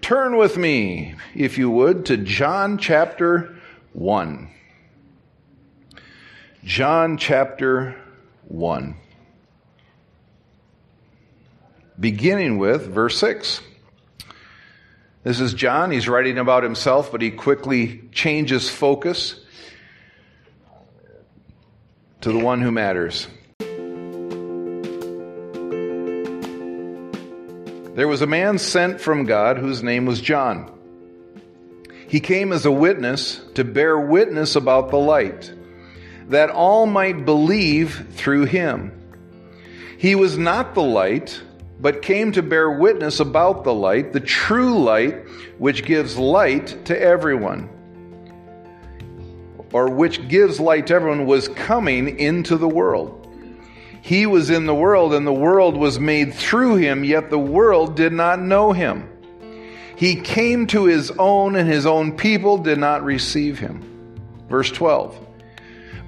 Turn with me, if you would, to John chapter 1. John chapter 1. Beginning with verse 6. This is John. He's writing about himself, but he quickly changes focus to the one who matters. There was a man sent from God whose name was John. He came as a witness to bear witness about the light, that all might believe through him. He was not the light, but came to bear witness about the light, the true light, which gives light to everyone. Or which gives light to everyone, was coming into the world. He was in the world, and the world was made through him, yet the world did not know him. He came to his own, and his own people did not receive him. Verse 12.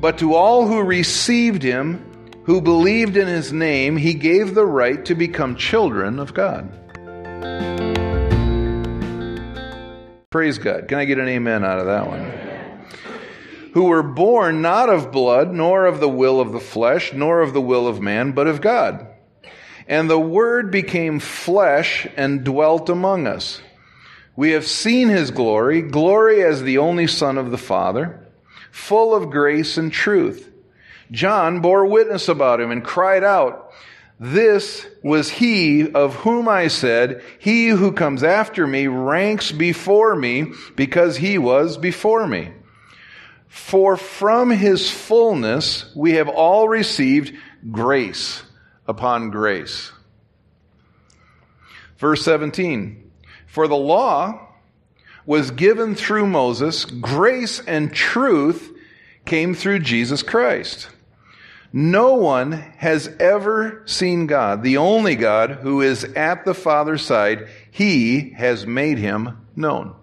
But to all who received him, who believed in his name, he gave the right to become children of God. Praise God. Can I get an amen out of that one? Who were born not of blood, nor of the will of the flesh, nor of the will of man, but of God. And the Word became flesh and dwelt among us. We have seen his glory, glory as the only Son of the Father, full of grace and truth. John bore witness about him and cried out, This was he of whom I said, He who comes after me ranks before me because he was before me. For from his fullness we have all received grace upon grace. Verse 17 For the law was given through Moses, grace and truth came through Jesus Christ. No one has ever seen God, the only God who is at the Father's side. He has made him known.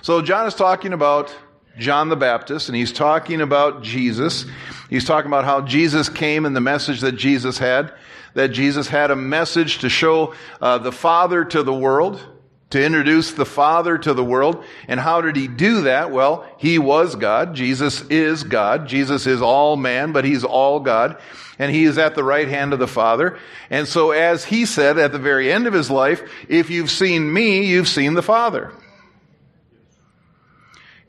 So John is talking about John the Baptist, and he's talking about Jesus. He's talking about how Jesus came and the message that Jesus had, that Jesus had a message to show uh, the Father to the world, to introduce the Father to the world. And how did he do that? Well, he was God. Jesus is God. Jesus is all man, but he's all God. And he is at the right hand of the Father. And so as he said at the very end of his life, if you've seen me, you've seen the Father.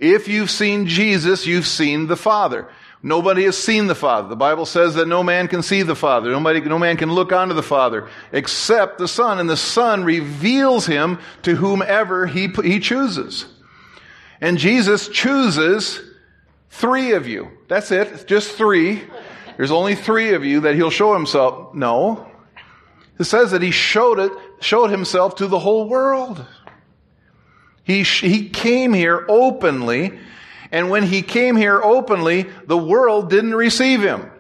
If you've seen Jesus, you've seen the Father. Nobody has seen the Father. The Bible says that no man can see the Father. Nobody, no man can look onto the Father except the Son. And the Son reveals him to whomever he, he chooses. And Jesus chooses three of you. That's it. It's just three. There's only three of you that he'll show himself. No. It says that he showed it, showed himself to the whole world. He, he came here openly, and when he came here openly, the world didn't receive him.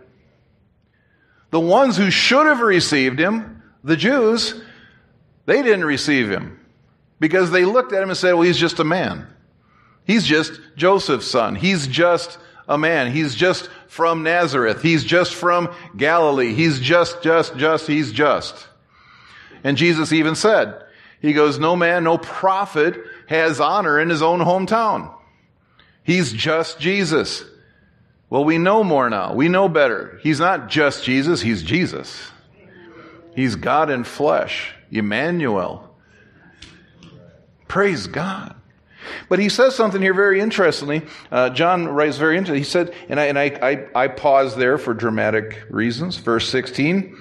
The ones who should have received him, the Jews, they didn't receive him because they looked at him and said, well, he's just a man. He's just Joseph's son. He's just a man. He's just from Nazareth. He's just from Galilee. He's just, just, just, he's just. And Jesus even said, he goes, no man, no prophet has honor in his own hometown. He's just Jesus. Well, we know more now. We know better. He's not just Jesus, he's Jesus. He's God in flesh, Emmanuel. Praise God. But he says something here very interestingly. Uh, John writes very interesting. He said, and, I, and I, I, I pause there for dramatic reasons. Verse 16.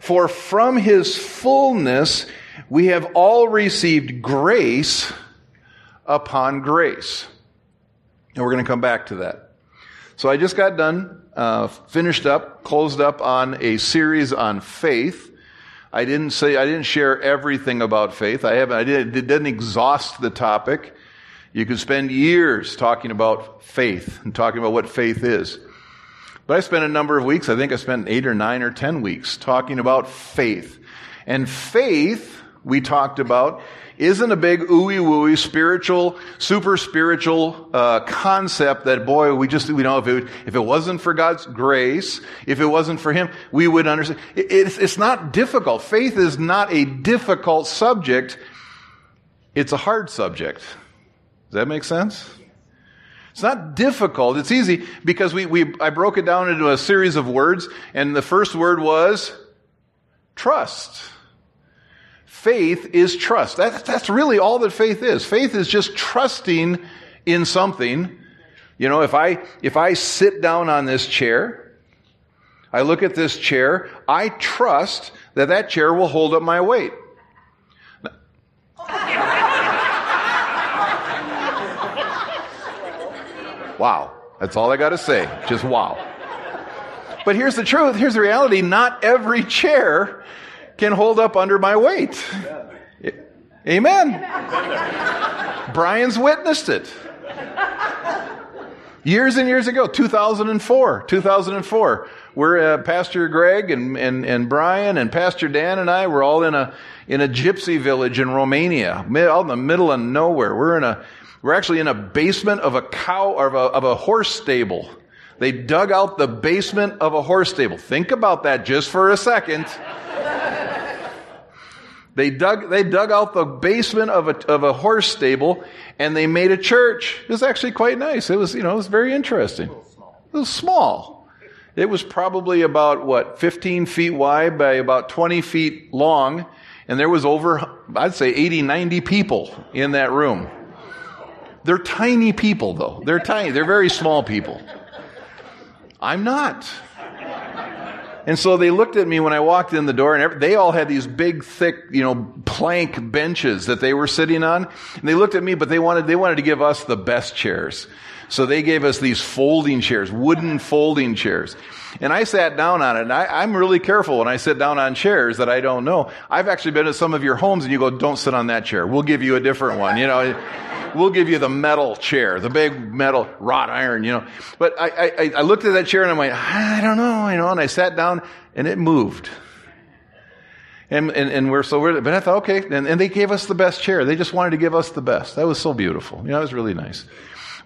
For from his fullness we have all received grace upon grace. And we're going to come back to that. So I just got done, uh, finished up, closed up on a series on faith. I didn't say, I didn't share everything about faith. I haven't, I didn't, it didn't exhaust the topic. You could spend years talking about faith and talking about what faith is. But I spent a number of weeks, I think I spent eight or nine or ten weeks talking about faith. And faith, we talked about, isn't a big ooey wooey spiritual, super spiritual uh, concept that boy, we just we know if it if it wasn't for God's grace, if it wasn't for Him, we would understand. It, it's, it's not difficult. Faith is not a difficult subject it's a hard subject. Does that make sense? It's not difficult. It's easy because we, we, I broke it down into a series of words, and the first word was trust. Faith is trust. That, that's really all that faith is. Faith is just trusting in something. You know, if I, if I sit down on this chair, I look at this chair, I trust that that chair will hold up my weight. Wow. That's all I got to say. Just wow. But here's the truth. Here's the reality. Not every chair can hold up under my weight. Amen. Brian's witnessed it. Years and years ago, 2004, 2004, we're uh, Pastor Greg and, and, and Brian and Pastor Dan and I were all in a in a gypsy village in Romania, out in the middle of nowhere. We're in a we're actually in a basement of a cow of a, of a horse stable. They dug out the basement of a horse stable. Think about that just for a second. They dug, they dug out the basement of a, of a horse stable and they made a church. It was actually quite nice. It was, you know, it was very interesting. It was small. It was probably about, what, 15 feet wide by about 20 feet long. And there was over, I'd say 80, 90 people in that room. They're tiny people, though. They're tiny. They're very small people. I'm not. And so they looked at me when I walked in the door, and they all had these big, thick, you know, plank benches that they were sitting on. And they looked at me, but they wanted, they wanted to give us the best chairs. So they gave us these folding chairs, wooden folding chairs. And I sat down on it, and I, am really careful when I sit down on chairs that I don't know. I've actually been to some of your homes, and you go, don't sit on that chair. We'll give you a different one, you know. We'll give you the metal chair, the big metal wrought iron, you know. But I, I, I looked at that chair, and I'm like, I don't know, you know, and I sat down, and it moved. And, and, and we're so weird. But I thought, okay. And, and they gave us the best chair. They just wanted to give us the best. That was so beautiful. You know, it was really nice.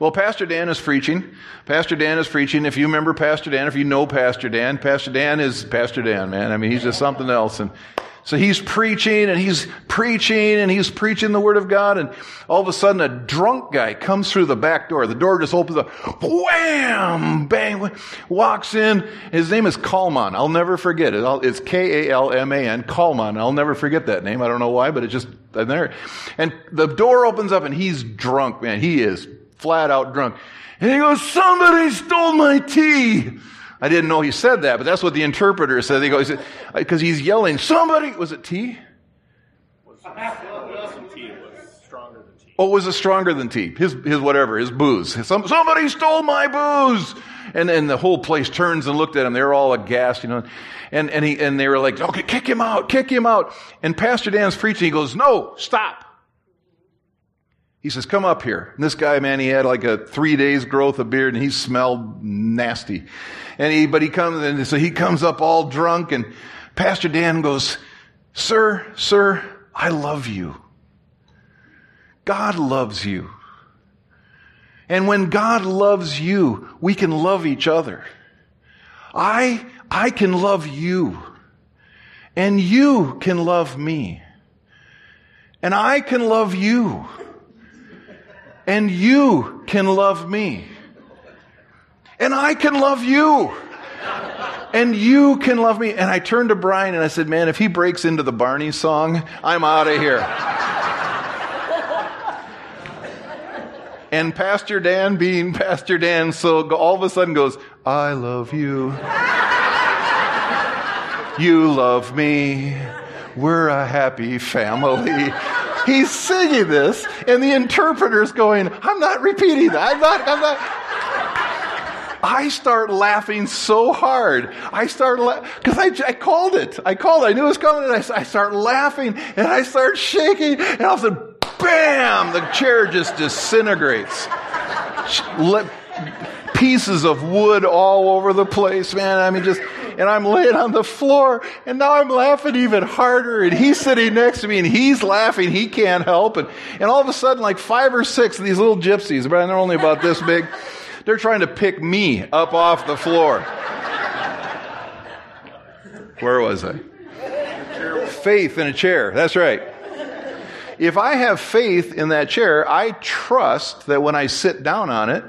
Well, Pastor Dan is preaching. Pastor Dan is preaching. If you remember Pastor Dan, if you know Pastor Dan, Pastor Dan is Pastor Dan, man. I mean, he's just something else. And so he's preaching and he's preaching and he's preaching the word of God. And all of a sudden, a drunk guy comes through the back door. The door just opens up. Wham! Bang! Walks in. His name is Kalman. I'll never forget it. It's K A L M A N. Kalman. I'll never forget that name. I don't know why, but it just, there. And the door opens up and he's drunk, man. He is flat out drunk. And he goes, somebody stole my tea. I didn't know he said that, but that's what the interpreter said. He goes, because he's yelling, somebody, was it tea? Oh, was it stronger than tea? His, his whatever, his booze. Some, somebody stole my booze. And, and the whole place turns and looked at him. They were all aghast, you know. And, and he, and they were like, okay, kick him out, kick him out. And Pastor Dan's preaching. He goes, no, stop. He says, come up here. And this guy, man, he had like a three days growth of beard and he smelled nasty. And he, but he comes, and so he comes up all drunk and Pastor Dan goes, sir, sir, I love you. God loves you. And when God loves you, we can love each other. I, I can love you. And you can love me. And I can love you and you can love me. And I can love you. And you can love me. And I turned to Brian and I said, Man, if he breaks into the Barney song, I'm out of here. and Pastor Dan, being Pastor Dan, so all of a sudden goes, I love you. you love me. We're a happy family. He's singing this, and the interpreter's going, I'm not repeating that. I'm not, I'm not. I start laughing so hard. I start because la- I, I called it. I called it. I knew it was coming, and I, I start laughing, and I start shaking, and all of a sudden, bam! The chair just disintegrates. Pieces of wood all over the place, man. I mean, just and I'm laying on the floor and now I'm laughing even harder and he's sitting next to me and he's laughing. He can't help it. And all of a sudden, like five or six of these little gypsies, but they're only about this big, they're trying to pick me up off the floor. Where was I? Faith in a chair. That's right. if I have faith in that chair, I trust that when I sit down on it,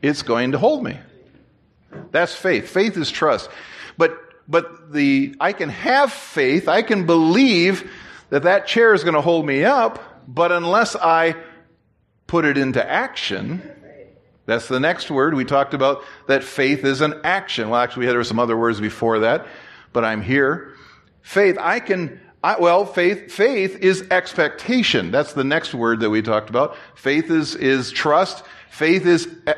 it's going to hold me. That's faith. Faith is trust. But, but the, I can have faith, I can believe that that chair is going to hold me up, but unless I put it into action, that's the next word. We talked about that faith is an action. Well, actually, there were some other words before that, but I'm here. Faith, I can, I, well, faith, faith is expectation. That's the next word that we talked about. Faith is, is trust. Faith is e-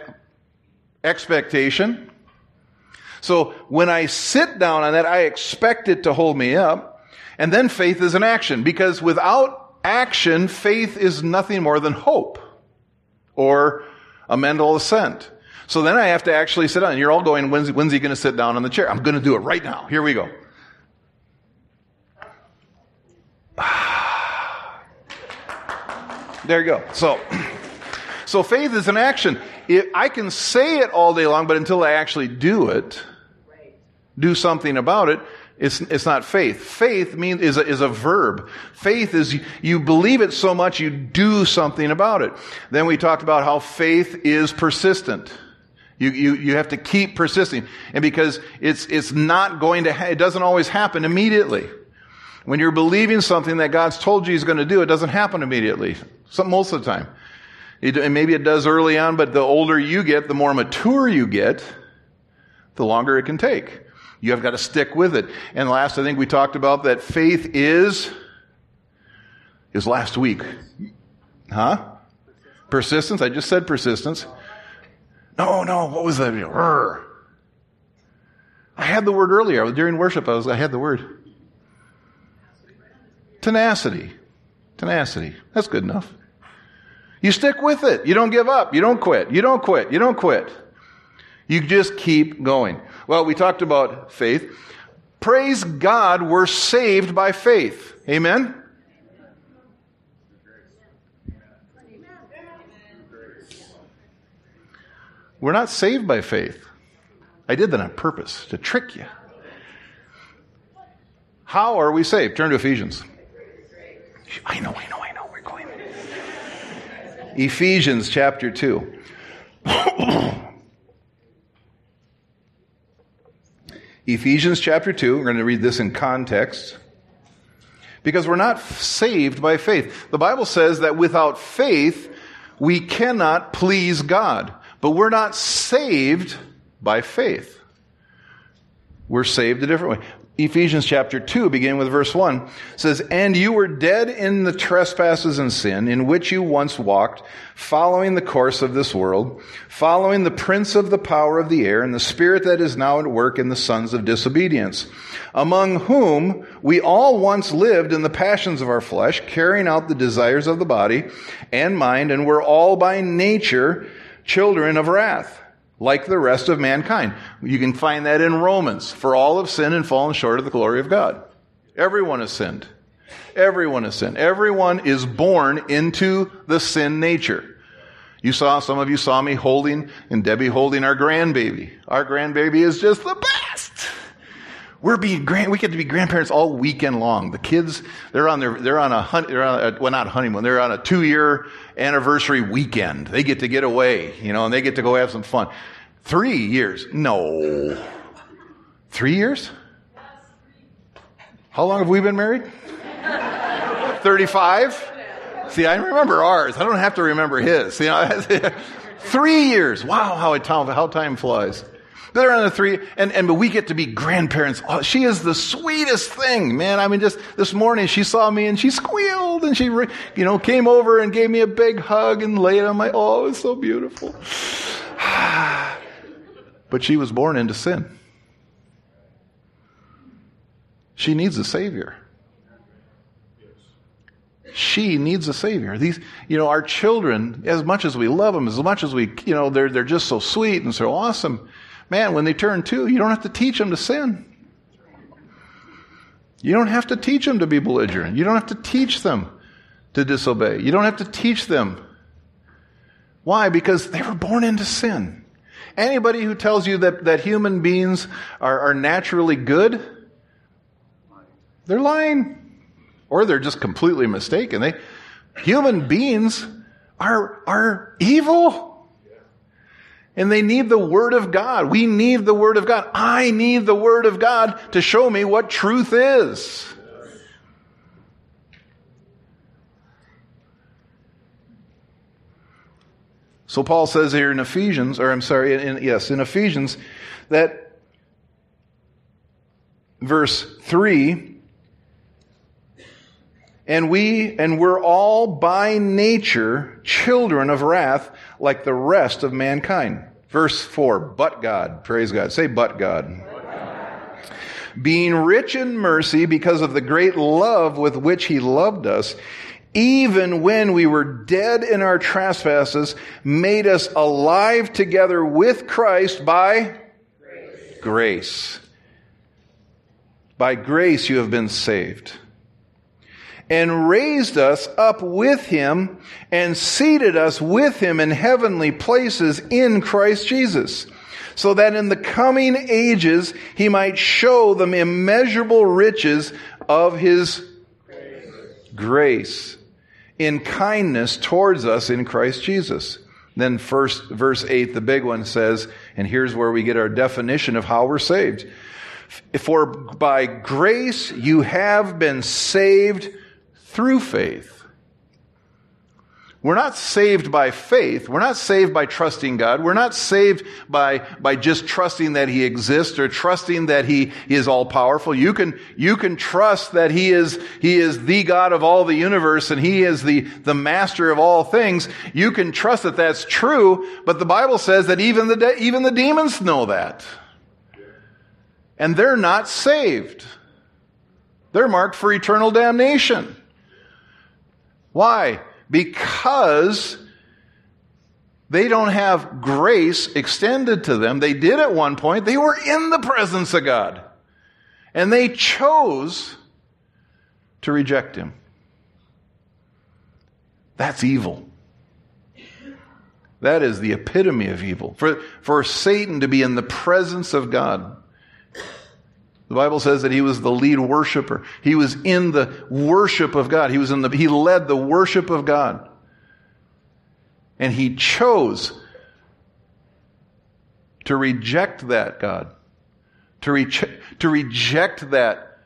expectation. So when I sit down on that, I expect it to hold me up. And then faith is an action because without action, faith is nothing more than hope or a mental assent. So then I have to actually sit down. You're all going, when's, when's he going to sit down on the chair? I'm going to do it right now. Here we go. There you go. So, so faith is an action. It, I can say it all day long, but until I actually do it, do something about it, it's, it's not faith. Faith means, is a, is a verb. Faith is you, you believe it so much you do something about it. Then we talked about how faith is persistent. You, you, you have to keep persisting. And because it's, it's not going to, ha- it doesn't always happen immediately. When you're believing something that God's told you He's going to do, it doesn't happen immediately. Some, most of the time. And maybe it does early on, but the older you get, the more mature you get, the longer it can take. You have got to stick with it. And last, I think we talked about that faith is, is last week. Huh? Persistence. I just said persistence. No, no, what was that? I had the word earlier. During worship, I, was, I had the word. Tenacity. Tenacity. That's good enough. You stick with it. You don't give up. You don't quit. You don't quit. You don't quit. You just keep going. Well, we talked about faith. Praise God, we're saved by faith. Amen? We're not saved by faith. I did that on purpose to trick you. How are we saved? Turn to Ephesians. I know, I know, I know. Ephesians chapter 2. Ephesians chapter 2, we're going to read this in context. Because we're not saved by faith. The Bible says that without faith, we cannot please God. But we're not saved by faith. We're saved a different way. Ephesians chapter 2, beginning with verse 1, says, And you were dead in the trespasses and sin in which you once walked, following the course of this world, following the prince of the power of the air and the spirit that is now at work in the sons of disobedience, among whom we all once lived in the passions of our flesh, carrying out the desires of the body and mind, and were all by nature children of wrath like the rest of mankind. You can find that in Romans. For all have sinned and fallen short of the glory of God. Everyone has sinned. Everyone has sinned. Everyone is born into the sin nature. You saw, some of you saw me holding, and Debbie holding our grandbaby. Our grandbaby is just the best. We're being grand, we get to be grandparents all weekend long. The kids, they're on their, they're on a, hun, they're on a well, not a honeymoon, they're on a two year anniversary weekend. They get to get away, you know, and they get to go have some fun. Three years? No. Three years? How long have we been married? 35? See, I remember ours. I don't have to remember his. You know, three years. Wow, how, it, how time flies. They're on the three, and, and but we get to be grandparents. Oh, she is the sweetest thing, man. I mean, just this morning she saw me and she squealed and she, you know, came over and gave me a big hug and laid on my. Oh, it's so beautiful. but she was born into sin. She needs a savior. She needs a savior. These, you know, our children, as much as we love them, as much as we, you know, they're, they're just so sweet and so awesome. Man, when they turn two, you don't have to teach them to sin. You don't have to teach them to be belligerent. You don't have to teach them to disobey. You don't have to teach them. Why? Because they were born into sin. Anybody who tells you that, that human beings are, are naturally good, they're lying. Or they're just completely mistaken. They, Human beings are, are evil. And they need the Word of God. We need the Word of God. I need the Word of God to show me what truth is. So Paul says here in Ephesians, or I'm sorry, in, yes, in Ephesians, that verse 3 and we and we're all by nature children of wrath like the rest of mankind verse 4 but god. Praise god. Say but god. Being rich in mercy because of the great love with which he loved us even when we were dead in our trespasses made us alive together with christ by grace, grace. by grace you have been saved and raised us up with him and seated us with him in heavenly places in Christ Jesus, so that in the coming ages he might show the immeasurable riches of his grace, grace in kindness towards us in Christ Jesus. Then first verse 8 the big one says, and here's where we get our definition of how we're saved. For by grace you have been saved through faith. We're not saved by faith. We're not saved by trusting God. We're not saved by, by just trusting that He exists or trusting that He is all powerful. You can, you can trust that He is, He is the God of all the universe and He is the, the master of all things. You can trust that that's true, but the Bible says that even the, even the demons know that. And they're not saved. They're marked for eternal damnation. Why? Because they don't have grace extended to them. They did at one point. They were in the presence of God. And they chose to reject Him. That's evil. That is the epitome of evil. For, for Satan to be in the presence of God the Bible says that he was the lead worshiper. He was in the worship of God. He was in the, he led the worship of God. And he chose to reject that God, to, re- to reject that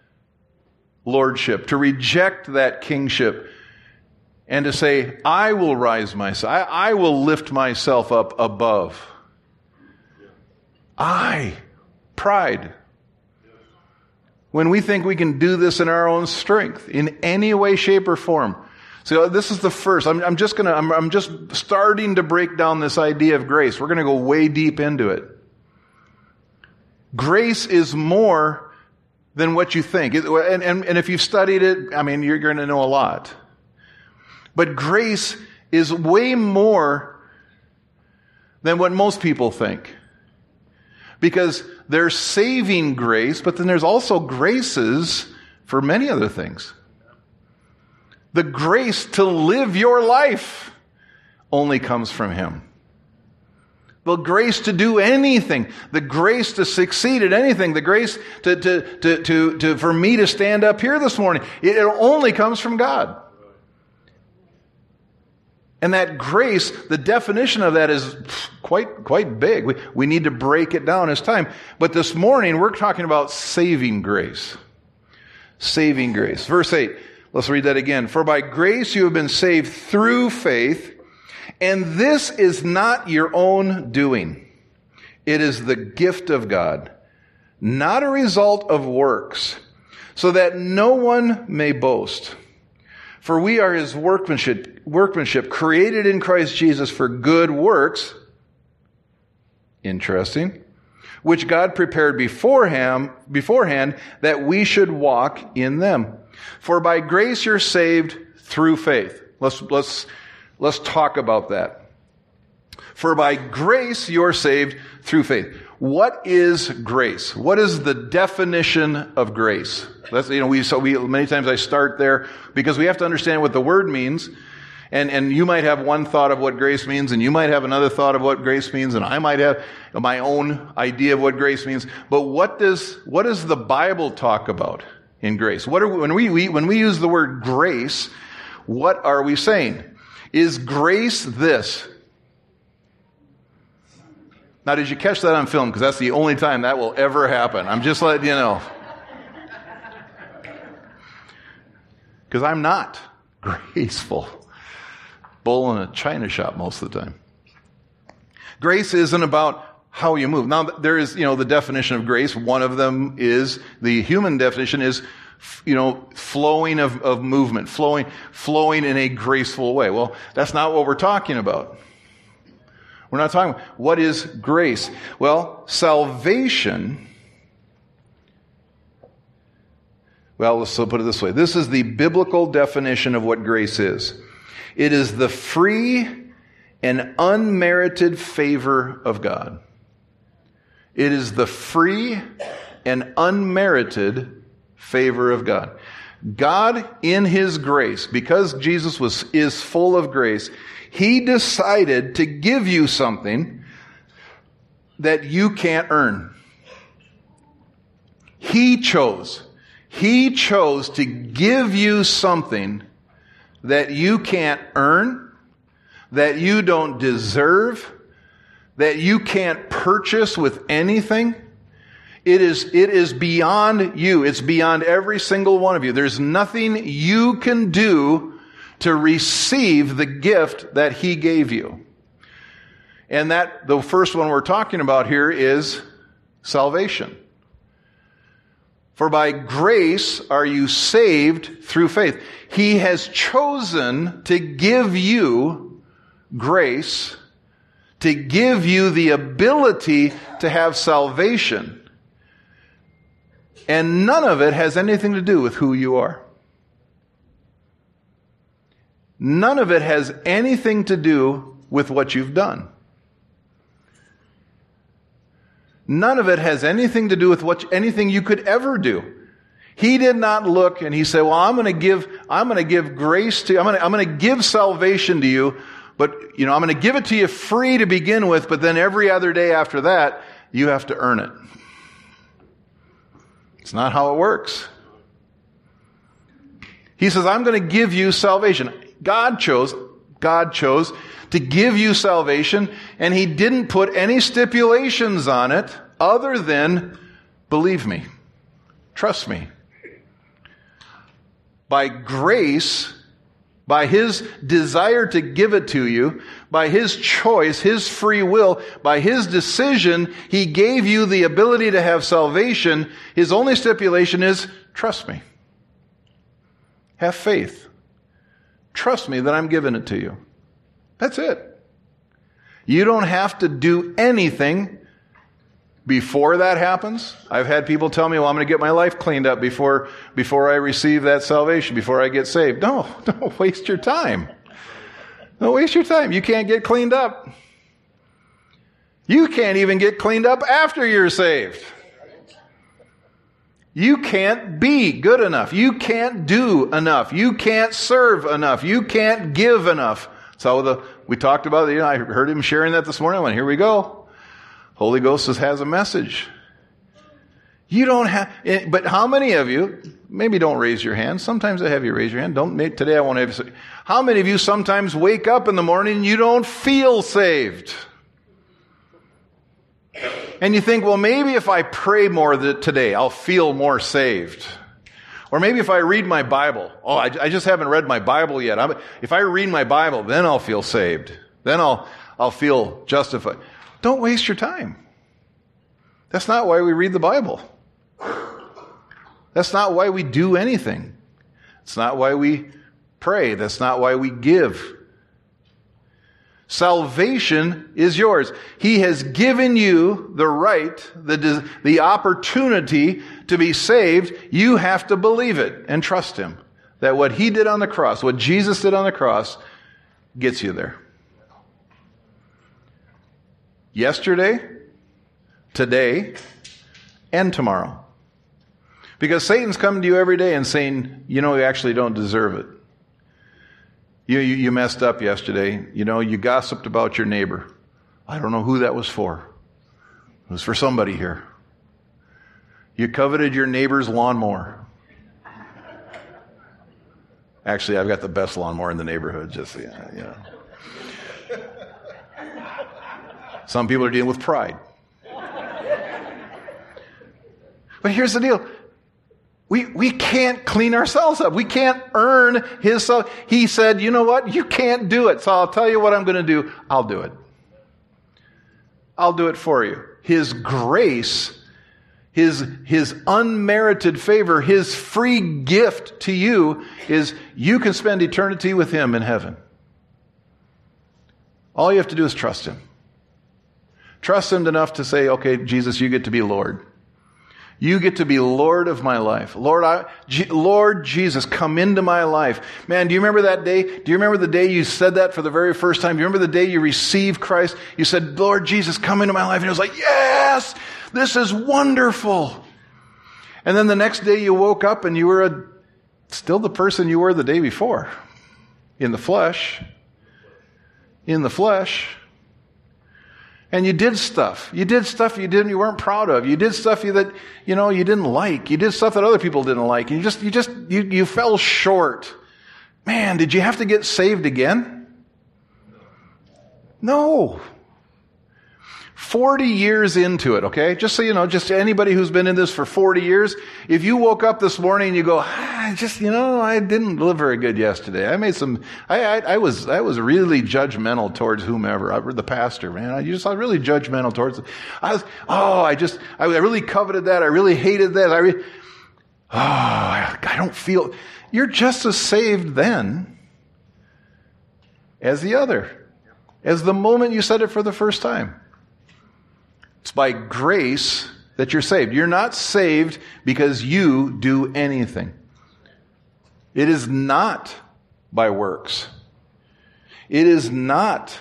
lordship, to reject that kingship, and to say, I will rise myself, I, I will lift myself up above. I, pride when we think we can do this in our own strength in any way, shape, or form. So this is the first. I'm, I'm just gonna, I'm, I'm just starting to break down this idea of grace. We're gonna go way deep into it. Grace is more than what you think. And, and, and if you've studied it, I mean, you're going to know a lot. But grace is way more than what most people think. Because there's saving grace, but then there's also graces for many other things. The grace to live your life only comes from Him. The grace to do anything, the grace to succeed at anything, the grace to, to, to, to, for me to stand up here this morning, it only comes from God. And that grace, the definition of that is quite, quite big. We, we need to break it down as time. But this morning, we're talking about saving grace. Saving grace. Verse 8, let's read that again. For by grace you have been saved through faith, and this is not your own doing. It is the gift of God, not a result of works, so that no one may boast. For we are his workmanship, workmanship, created in Christ Jesus for good works. Interesting. Which God prepared beforehand, beforehand that we should walk in them. For by grace you're saved through faith. Let's, let's, let's talk about that. For by grace you're saved through faith. What is grace? What is the definition of grace? That's, you know, we, so we, many times I start there because we have to understand what the word means. And, and you might have one thought of what grace means, and you might have another thought of what grace means, and I might have my own idea of what grace means. But what does, what does the Bible talk about in grace? What are, when we, we, when we use the word grace, What are we saying? Is grace this? Now, did you catch that on film? Because that's the only time that will ever happen. I'm just letting you know. Because I'm not graceful. Bull in a china shop most of the time. Grace isn't about how you move. Now, there is, you know, the definition of grace. One of them is, the human definition is, you know, flowing of, of movement, flowing, flowing in a graceful way. Well, that's not what we're talking about. We're not talking, what is grace? Well, salvation, well, let's put it this way. This is the biblical definition of what grace is. It is the free and unmerited favor of God. It is the free and unmerited favor of God. God, in His grace, because Jesus was, is full of grace, He decided to give you something that you can't earn. He chose. He chose to give you something that you can't earn, that you don't deserve, that you can't purchase with anything. It is, it is beyond you. It's beyond every single one of you. There's nothing you can do to receive the gift that He gave you. And that, the first one we're talking about here is salvation. For by grace are you saved through faith. He has chosen to give you grace, to give you the ability to have salvation. And none of it has anything to do with who you are. None of it has anything to do with what you've done. None of it has anything to do with what anything you could ever do. He did not look and he said, "Well, I'm going to give I'm going to give grace to you. I'm going to, I'm going to give salvation to you, but you know, I'm going to give it to you free to begin with, but then every other day after that, you have to earn it." It's not how it works. He says, I'm going to give you salvation. God chose, God chose to give you salvation, and He didn't put any stipulations on it other than believe me, trust me. By grace, by His desire to give it to you, by His choice, His free will, by His decision, He gave you the ability to have salvation. His only stipulation is trust me. Have faith. Trust me that I'm giving it to you. That's it. You don't have to do anything before that happens. I've had people tell me, well, I'm going to get my life cleaned up before, before I receive that salvation, before I get saved. No, don't waste your time. Don't waste your time. You can't get cleaned up. You can't even get cleaned up after you're saved. You can't be good enough. You can't do enough. You can't serve enough. You can't give enough. So the, we talked about it. You know, I heard him sharing that this morning. I went, here we go. Holy Ghost has a message. You don't have, eh, but how many of you, maybe don't raise your hand. Sometimes I have you raise your hand. Don't make, today I want to have you, how many of you sometimes wake up in the morning and you don't feel saved? And you think, well, maybe if I pray more today, I'll feel more saved. Or maybe if I read my Bible. Oh, I, I just haven't read my Bible yet. I'm, if I read my Bible, then I'll feel saved. Then I'll, I'll feel justified. Don't waste your time. That's not why we read the Bible. That's not why we do anything. It's not why we pray. That's not why we give. Salvation is yours. He has given you the right, the, the opportunity to be saved. You have to believe it and trust Him. That what He did on the cross, what Jesus did on the cross, gets you there. Yesterday, today, and tomorrow. Because Satan's coming to you every day and saying, you know, you actually don't deserve it. You, you, you, messed up yesterday. You know, you gossiped about your neighbor. I don't know who that was for. It was for somebody here. You coveted your neighbor's lawnmower. Actually, I've got the best lawnmower in the neighborhood, just, you know. Some people are dealing with pride. But here's the deal. We, we can't clean ourselves up. We can't earn his soul. He said, you know what? You can't do it. So I'll tell you what I'm going to do. I'll do it. I'll do it for you. His grace, his, his unmerited favor, his free gift to you is you can spend eternity with him in heaven. All you have to do is trust him. Trust him enough to say, okay, Jesus, you get to be Lord. You get to be Lord of my life. Lord, I, G, Lord Jesus, come into my life. Man, do you remember that day? Do you remember the day you said that for the very first time? Do you remember the day you received Christ? You said, Lord Jesus, come into my life. And it was like, yes, this is wonderful. And then the next day you woke up and you were a, still the person you were the day before. In the flesh. In the flesh. And you did stuff. You did stuff you didn't, you weren't proud of. You did stuff you that, you know, you didn't like. You did stuff that other people didn't like. And you just, you just, you, you fell short. Man, did you have to get saved again? No. 40 years into it, okay? Just so you know, just anybody who's been in this for 40 years, if you woke up this morning and you go, ah, just, you know, I didn't live very good yesterday. I made some, I, I, I was, I was really judgmental towards whomever. I the pastor, man. I just, I was really judgmental towards, I was, oh, I just, I really coveted that. I really hated that. I really, oh, I don't feel, you're just as saved then as the other, as the moment you said it for the first time. It's by grace that you're saved. You're not saved because you do anything. It is not by works. It is not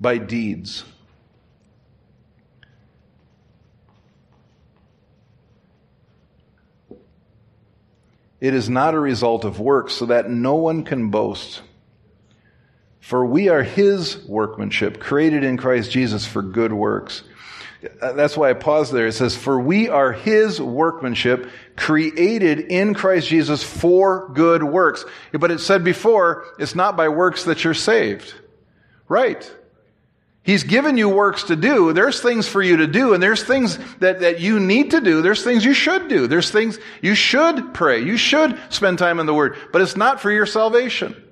by deeds. It is not a result of works so that no one can boast. For we are his workmanship, created in Christ Jesus for good works. Uh, that's why I pause there. It says, For we are his workmanship, created in Christ Jesus for good works. But it said before, it's not by works that you're saved. Right. He's given you works to do. There's things for you to do, and there's things that, that you need to do. There's things you should do. There's things you should pray. You should spend time in the Word. But it's not for your salvation.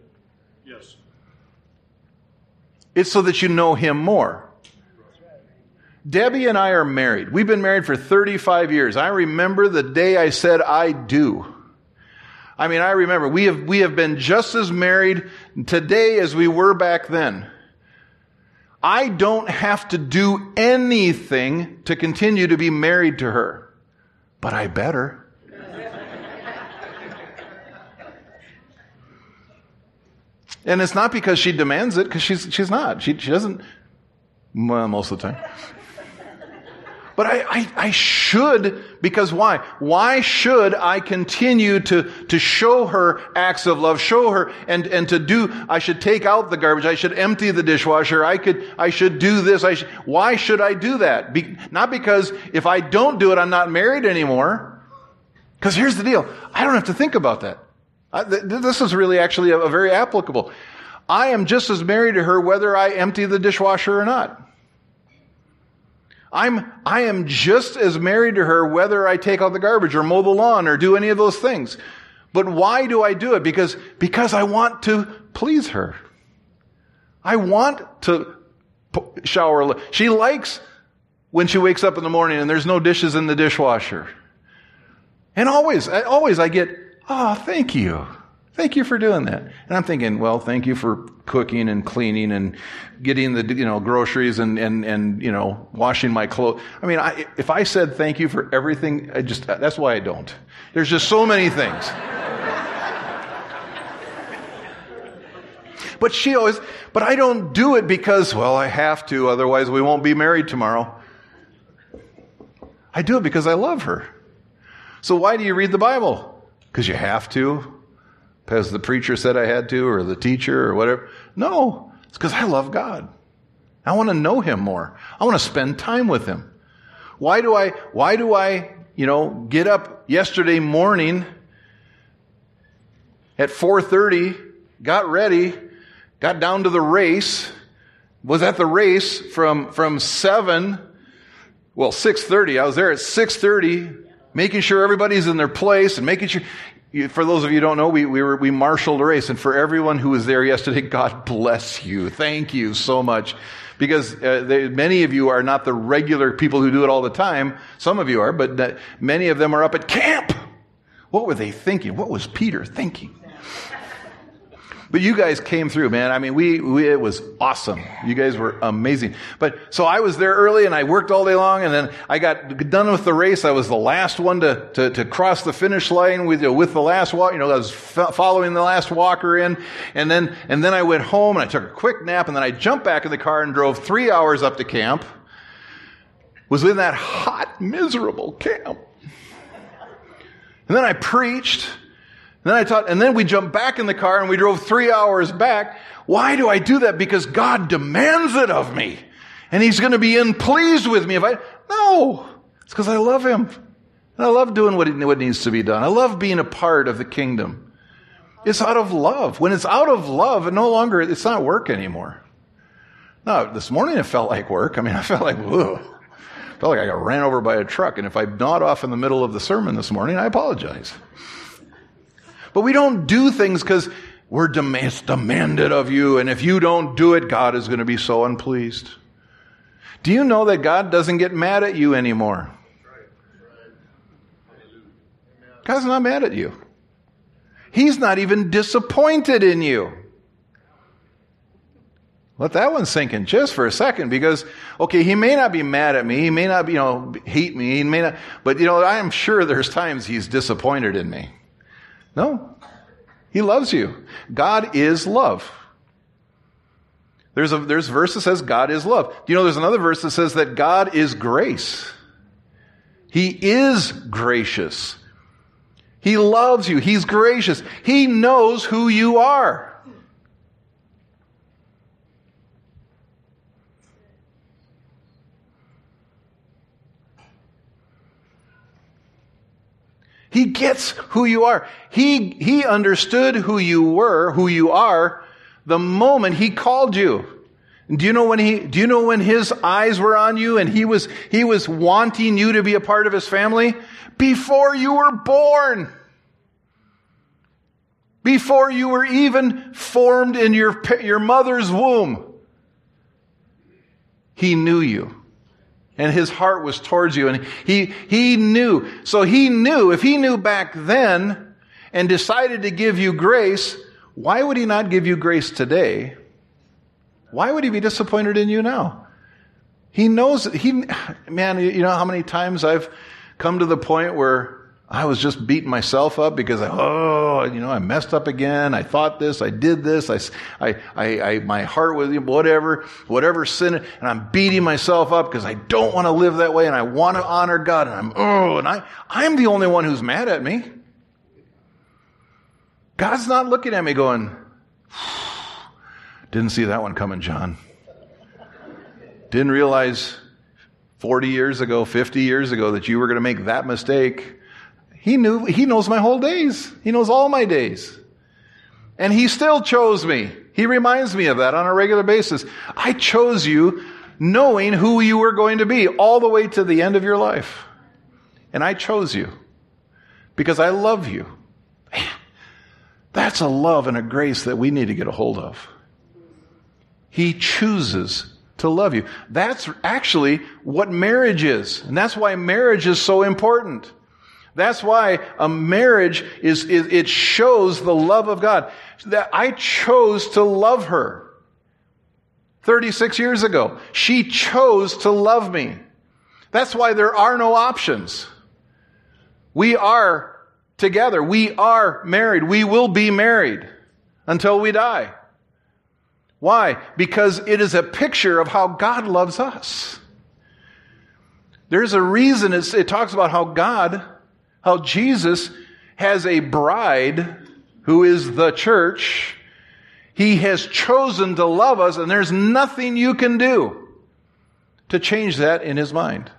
It's so that you know Him more. Debbie and I are married. We've been married for 35 years. I remember the day I said I do. I mean, I remember we have, we have been just as married today as we were back then. I don't have to do anything to continue to be married to her, but I better. And it's not because she demands it, because she's, she's not. She, she doesn't, well, most of the time. But I, I, I, should, because why? Why should I continue to, to show her acts of love, show her, and, and to do, I should take out the garbage, I should empty the dishwasher, I could, I should do this, I should, why should I do that? Be, not because if I don't do it, I'm not married anymore. Because here's the deal. I don't have to think about that. Th- this is really actually a, a very applicable. I am just as married to her whether I empty the dishwasher or not. I'm, I am just as married to her whether I take out the garbage or mow the lawn or do any of those things. But why do I do it? Because, because I want to please her. I want to shower. She likes when she wakes up in the morning and there's no dishes in the dishwasher. And always, always I get, Oh, thank you. Thank you for doing that. And I'm thinking, well, thank you for cooking and cleaning and getting the, you know, groceries and, and, and, you know, washing my clothes. I mean, I, if I said thank you for everything, I just, that's why I don't. There's just so many things. but she always, but I don't do it because, well, I have to, otherwise we won't be married tomorrow. I do it because I love her. So why do you read the Bible? Because you have to? Because the preacher said I had to, or the teacher, or whatever? No, it's because I love God. I want to know Him more. I want to spend time with Him. Why do I, why do I, you know, get up yesterday morning at 4:30, got ready, got down to the race, was at the race from from 7 well 6:30. I was there at 6:30 making sure everybody's in their place and making sure for those of you who don't know, we, we, were, we marshaled a race. And for everyone who was there yesterday, God bless you. Thank you so much. Because uh, they, many of you are not the regular people who do it all the time. Some of you are, but uh, many of them are up at camp. What were they thinking? What was Peter thinking? But you guys came through, man. I mean, we, we, it was awesome. You guys were amazing. But so I was there early and I worked all day long and then I got done with the race. I was the last one to, to, to cross the finish line with, with the last walk. You know, I was following the last walker in and then, and then I went home and I took a quick nap and then I jumped back in the car and drove three hours up to camp. Was in that hot, miserable camp. And then I preached and then I taught, and then we jumped back in the car and we drove three hours back. Why do I do that? Because God demands it of me. And He's going to be in pleased with me if I, no. It's because I love Him. And I love doing what, what needs to be done. I love being a part of the kingdom. It's out of love. When it's out of love, it no longer, it's not work anymore. No, this morning it felt like work. I mean, I felt like, whoa. I felt like I got ran over by a truck. And if I gnawed off in the middle of the sermon this morning, I apologize. But we don't do things because we're dem- demanded of you, and if you don't do it, God is going to be so unpleased. Do you know that God doesn't get mad at you anymore? God's not mad at you. He's not even disappointed in you. Let that one sink in just for a second because, okay, he may not be mad at me. He may not, you know, hate me. He may not, but you know, I am sure there's times he's disappointed in me. No. He loves you. God is love. There's a, there's verse that says God is love. Do you know there's another verse that says that God is grace? He is gracious. He loves you. He's gracious. He knows who you are. He gets who you are. He, he understood who you were, who you are, the moment he called you. Do you know when he, do you know when his eyes were on you and he was, he was wanting you to be a part of his family? Before you were born. Before you were even formed in your, your mother's womb. He knew you and his heart was towards you and he he knew. So he knew if he knew back then and decided to give you grace why would he not give you grace today? Why would he be disappointed in you now? He knows he man you know how many times i've come to the point where I was just beating myself up because I, oh, you know, I messed up again. I thought this, I did this, I, I, I, I my heart was whatever, whatever sin, and I'm beating myself up because I don't want to live that way and I want to honor God and I'm, oh, and I, I'm the only one who's mad at me. God's not looking at me going, didn't see that one coming, Jon. Didn't realize 40 years ago, 50 years ago that you were going to make that mistake. He knew, he knows my whole days. He knows all my days. And he still chose me. He reminds me of that on a regular basis. I chose you knowing who you were going to be all the way to the end of your life. And I chose you because I love you. That's a love and a grace that we need to get a hold of. He chooses to love you. That's actually what marriage is. And that's why marriage is so important. That's why a marriage is, is, it shows the love of God. That I chose to love her 36 years ago. She chose to love me. That's why there are no options. We are together. We are married. We will be married until we die. Why? Because it is a picture of how God loves us. There's a reason it talks about how God how Jesus has a bride who is the church. He has chosen to love us, and there's nothing you can do to change that in his mind.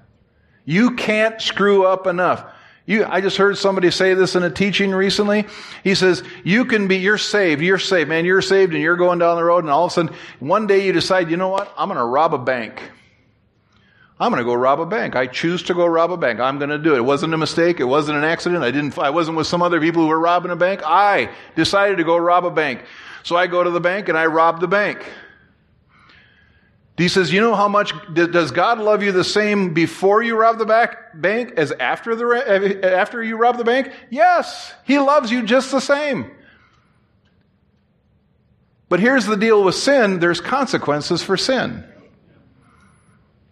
You can't screw up enough. You, I just heard somebody say this in a teaching recently. He says, you can be, you're saved, you're saved, man, you're saved and you're going down the road and all of a sudden, one day you decide, you know what? I'm going to rob a bank. I'm going to go rob a bank. I choose to go rob a bank. I'm going to do it. It wasn't a mistake. It wasn't an accident. I didn't, I wasn't with some other people who were robbing a bank. I decided to go rob a bank. So I go to the bank and I rob the bank. He says, you know how much, does God love you the same before you rob the back, bank as after the, eh, after you rob the bank? Yes. He loves you just the same. But here's the deal with sin. There's consequences for sin.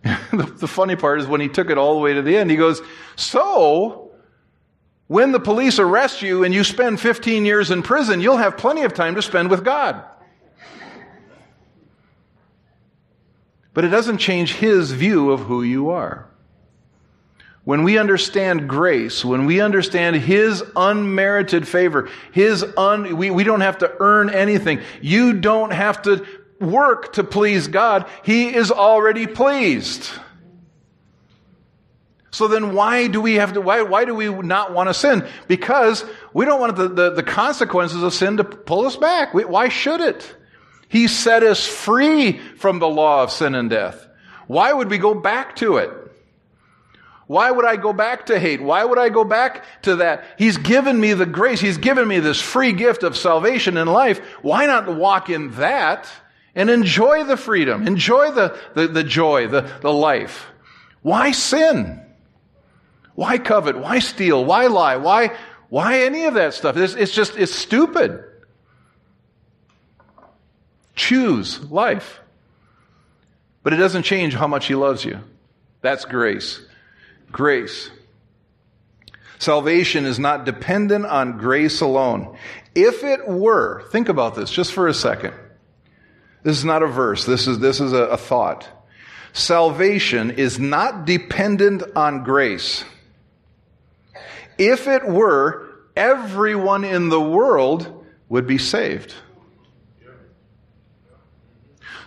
the, the funny part is when he took it all the way to the end, he goes, so, when the police arrest you and you spend 15 years in prison, you'll have plenty of time to spend with God. But it doesn't change his view of who you are. When we understand grace, when we understand His unmerited favor, His un, we, we don't have to earn anything. You don't have to work to please God. He is already pleased. So then why do we have to, why, why do we not want to sin? Because we don't want the, the, the consequences of sin to pull us back. We, why should it? He set us free from the law of sin and death. Why would we go back to it? Why would I go back to hate? Why would I go back to that? He's given me the grace. He's given me this free gift of salvation in life. Why not walk in that and enjoy the freedom, enjoy the, the, the joy, the, the life? Why sin? Why covet? Why steal? Why lie? Why, why any of that stuff? It's, it's just, it's stupid. Choose life. But it doesn't change how much He loves you. That's grace. Grace. Salvation is not dependent on grace alone. If it were, think about this just for a second. This is not a verse, this is, this is a, a thought. Salvation is not dependent on grace. If it were, everyone in the world would be saved.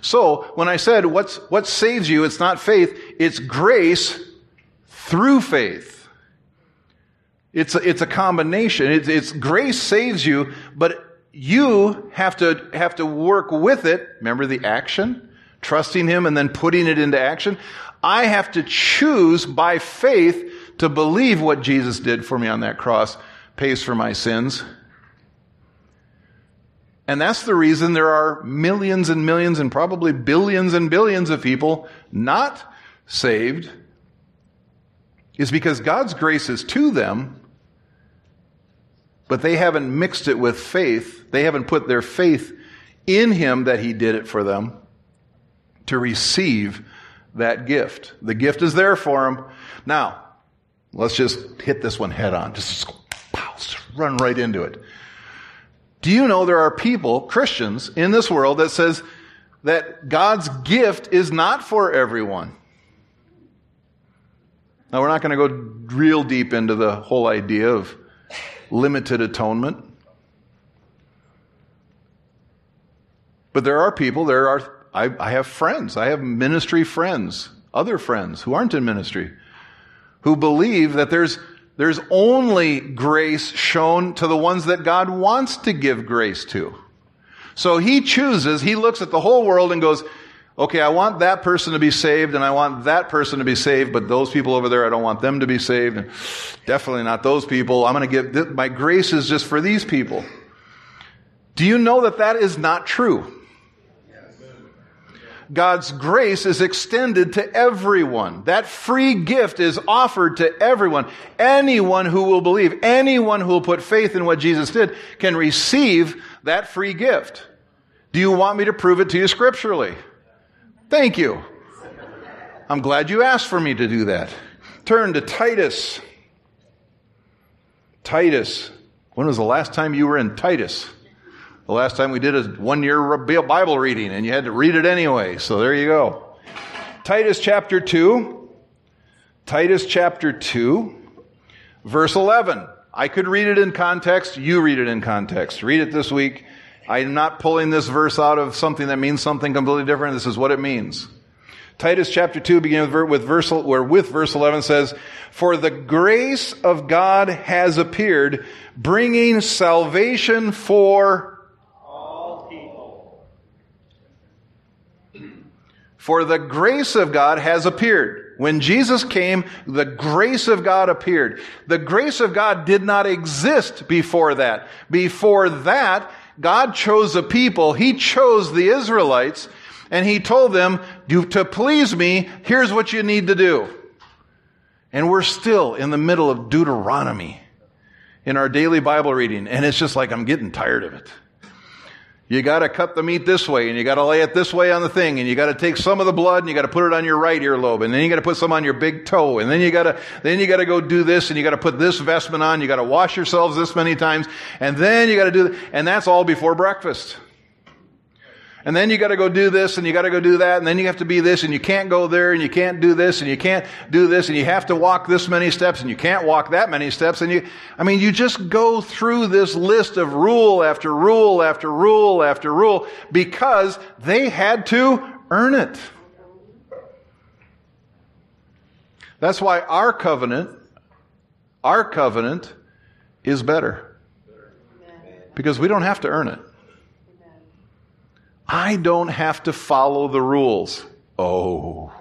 So, when I said what's, what saves you, it's not faith, it's grace through faith. It's a, it's a combination. It's, it's grace saves you, but you have to, have to work with it. Remember the action? Trusting Him and then putting it into action. I have to choose by faith to believe what Jesus did for me on that cross pays for my sins and that's the reason there are millions and millions and probably billions and billions of people not saved, is because God's grace is to them, but they haven't mixed it with faith. They haven't put their faith in Him that He did it for them to receive that gift. The gift is there for them. Now, let's just hit this one head on. Just, run right into it. Do you know there are people, Christians, in this world that says that God's gift is not for everyone? Now, we're not going to go real deep into the whole idea of limited atonement. But there are people, there are, I, I, have friends, I have ministry friends, other friends who aren't in ministry, who believe that there's there's only grace shown to the ones that God wants to give grace to. So he chooses, he looks at the whole world and goes, okay, I want that person to be saved and I want that person to be saved, but those people over there, I don't want them to be saved. And definitely not those people. I'm going to give, my grace is just for these people. Do you know that that is not true? God's grace is extended to everyone. That free gift is offered to everyone. Anyone who will believe, anyone who will put faith in what Jesus did can receive that free gift. Do you want me to prove it to you scripturally? Thank you. I'm glad you asked for me to do that. Turn to Titus. Titus. When was the last time you were in Titus? The last time we did a one year Bible reading, and you had to read it anyway. So there you go. Titus chapter 2. Titus chapter 2, verse 11. I could read it in context. You read it in context. Read it this week. I'm not pulling this verse out of something that means something completely different. This is what it means. Titus chapter 2, beginning with verse, where with verse 11 says, For the grace of God has appeared, bringing salvation for all people. For the grace of God has appeared. When Jesus came, the grace of God appeared. The grace of God did not exist before that. Before that, God chose a people. He chose the Israelites and he told them, to please me, here's what you need to do. And we're still in the middle of Deuteronomy in our daily Bible reading. And it's just like, I'm getting tired of it. You got to cut the meat this way, and you got to lay it this way on the thing, and you got to take some of the blood and you got to put it on your right earlobe, and then you got to put some on your big toe, and then you got to then you got to go do this, and you got to put this vestment on. You got to wash yourselves this many times, and then you got to do, and that's all before breakfast. And then you got to go do this and you got to go do that. And then you have to be this and you can't go there and you can't do this and you can't do this and you have to walk this many steps and you can't walk that many steps. And you, I mean, you just go through this list of rule after rule after rule after rule because they had to earn it. That's why our covenant, our covenant is better. Because we don't have to earn it. I don't have to follow the rules. Oh,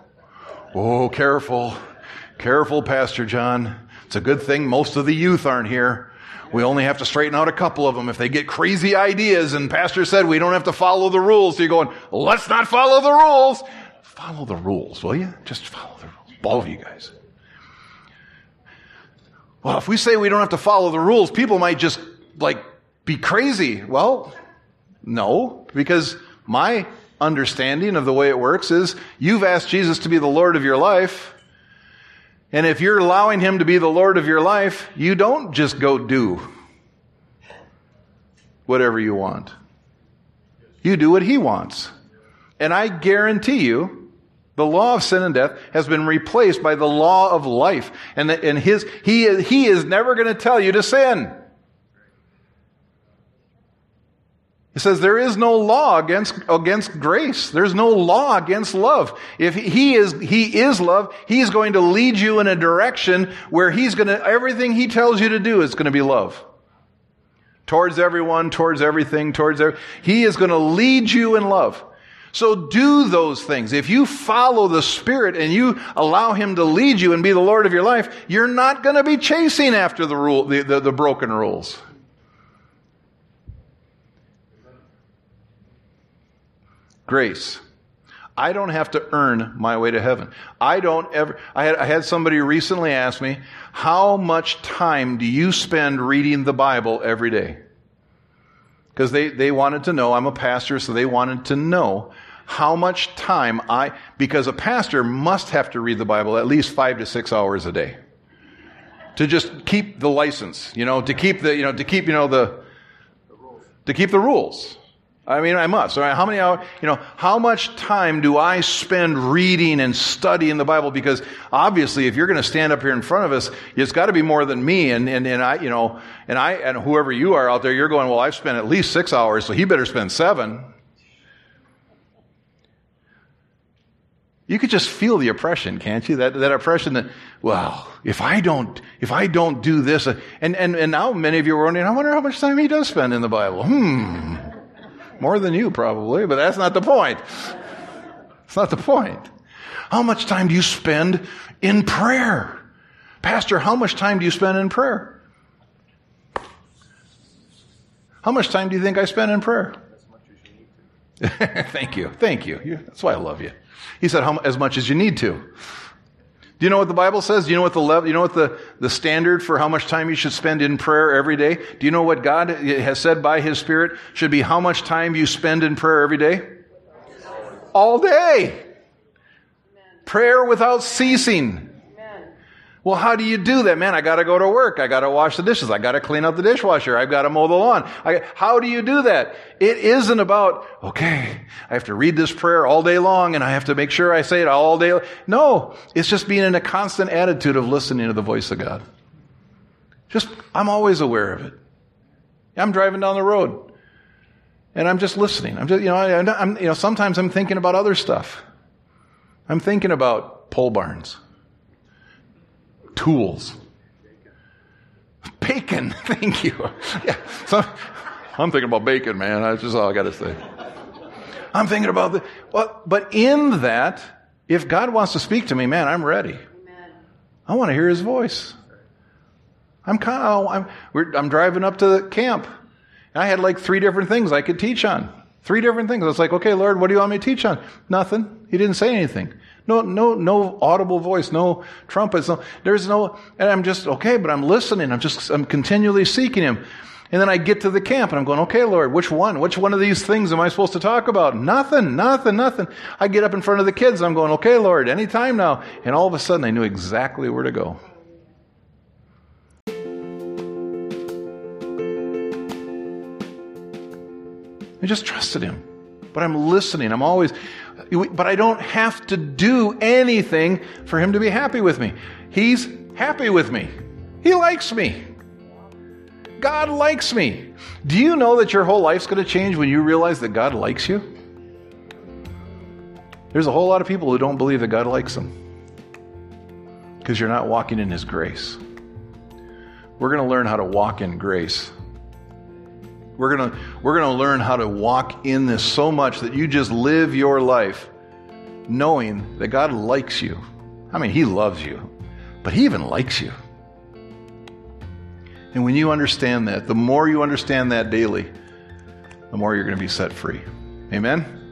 oh, careful. Careful, Pastor Jon. It's a good thing most of the youth aren't here. We only have to straighten out a couple of them. If they get crazy ideas, and Pastor said we don't have to follow the rules, so you're going, let's not follow the rules. Follow the rules, will you? Just follow the rules. All of you guys. Well, if we say we don't have to follow the rules, people might just like be crazy. Well, no, because my understanding of the way it works is you've asked Jesus to be the Lord of your life. And if you're allowing him to be the Lord of your life, you don't just go do whatever you want. You do what he wants. And I guarantee you, the law of sin and death has been replaced by the law of life. And, the, and his, he, is, he is never going to tell you to sin. He says there is no law against, against grace. There's no law against love. If he is, he is love, he's going to lead you in a direction where he's going to, everything he tells you to do is going to be love. Towards everyone, towards everything, towards every, he is going to lead you in love. So do those things. If you follow the Spirit and you allow Him to lead you and be the Lord of your life, you're not going to be chasing after the rule, the, the, the broken rules. Grace. I don't have to earn my way to heaven. I don't ever, I had, I had somebody recently ask me, how much time do you spend reading the Bible every day? Because they, they wanted to know, I'm a pastor, so they wanted to know how much time I, because a pastor must have to read the Bible at least five to six hours a day. To just keep the license, you know, to keep the, you know, to keep, you know, the, to keep the rules. I mean, I must. Right? How many hours, you know, how much time do I spend reading and studying the Bible? Because obviously, if you're going to stand up here in front of us, it's got to be more than me. And, and, and I, you know, and I, and whoever you are out there, you're going, well, I've spent at least six hours, so he better spend seven. You could just feel the oppression, can't you? That, that oppression that, well, if I don't, if I don't do this, and, and, and now many of you are wondering, I wonder how much time he does spend in the Bible. Hmm. More than you, probably, but that's not the point. It's not the point. How much time do you spend in prayer? Pastor, how much time do you spend in prayer? How much time do you think I spend in prayer? Thank you. Thank you. That's why I love you. He said, as much as you need to. Do you know what the Bible says? Do you know what the level, you know what the, the standard for how much time you should spend in prayer every day? Do you know what God has said by His Spirit should be how much time you spend in prayer every day? All day. Prayer without ceasing. Well, how do you do that? Man, I gotta go to work. I gotta wash the dishes. I gotta clean out the dishwasher. I've gotta mow the lawn. I, how do you do that? It isn't about, okay, I have to read this prayer all day long and I have to make sure I say it all day. No, it's just being in a constant attitude of listening to the voice of God. Just, I'm always aware of it. I'm driving down the road and I'm just listening. I'm just, you know, I, am you know, sometimes I'm thinking about other stuff. I'm thinking about pole barns, tools, bacon. Thank you. Yeah, so I'm thinking about bacon, man. That's just all I got to say. I'm thinking about the. Well, but in that, if God wants to speak to me, man, I'm ready. I want to hear His voice. I'm kind of, oh, I'm, I'm driving up to the camp. And I had like three different things I could teach on. Three different things. I was like, okay, Lord, what do you want me to teach on? Nothing. He didn't say anything. No, no, no audible voice, no trumpets. No, there's no, and I'm just, okay, but I'm listening. I'm just, I'm continually seeking Him. And then I get to the camp and I'm going, okay, Lord, which one? Which one of these things am I supposed to talk about? Nothing, nothing, nothing. I get up in front of the kids. I'm going, okay, Lord, anytime now. And all of a sudden I knew exactly where to go. I just trusted him. But I'm listening. I'm always, but I don't have to do anything for him to be happy with me. He's happy with me. He likes me. God likes me. Do you know that your whole life's going to change when you realize that God likes you? There's a whole lot of people who don't believe that God likes them because you're not walking in His grace. We're going to learn how to walk in grace. We're going to we're going to learn how to walk in this so much that you just live your life knowing that God likes you. I mean, He loves you, but He even likes you. And when you understand that, the more you understand that daily, the more you're going to be set free. Amen?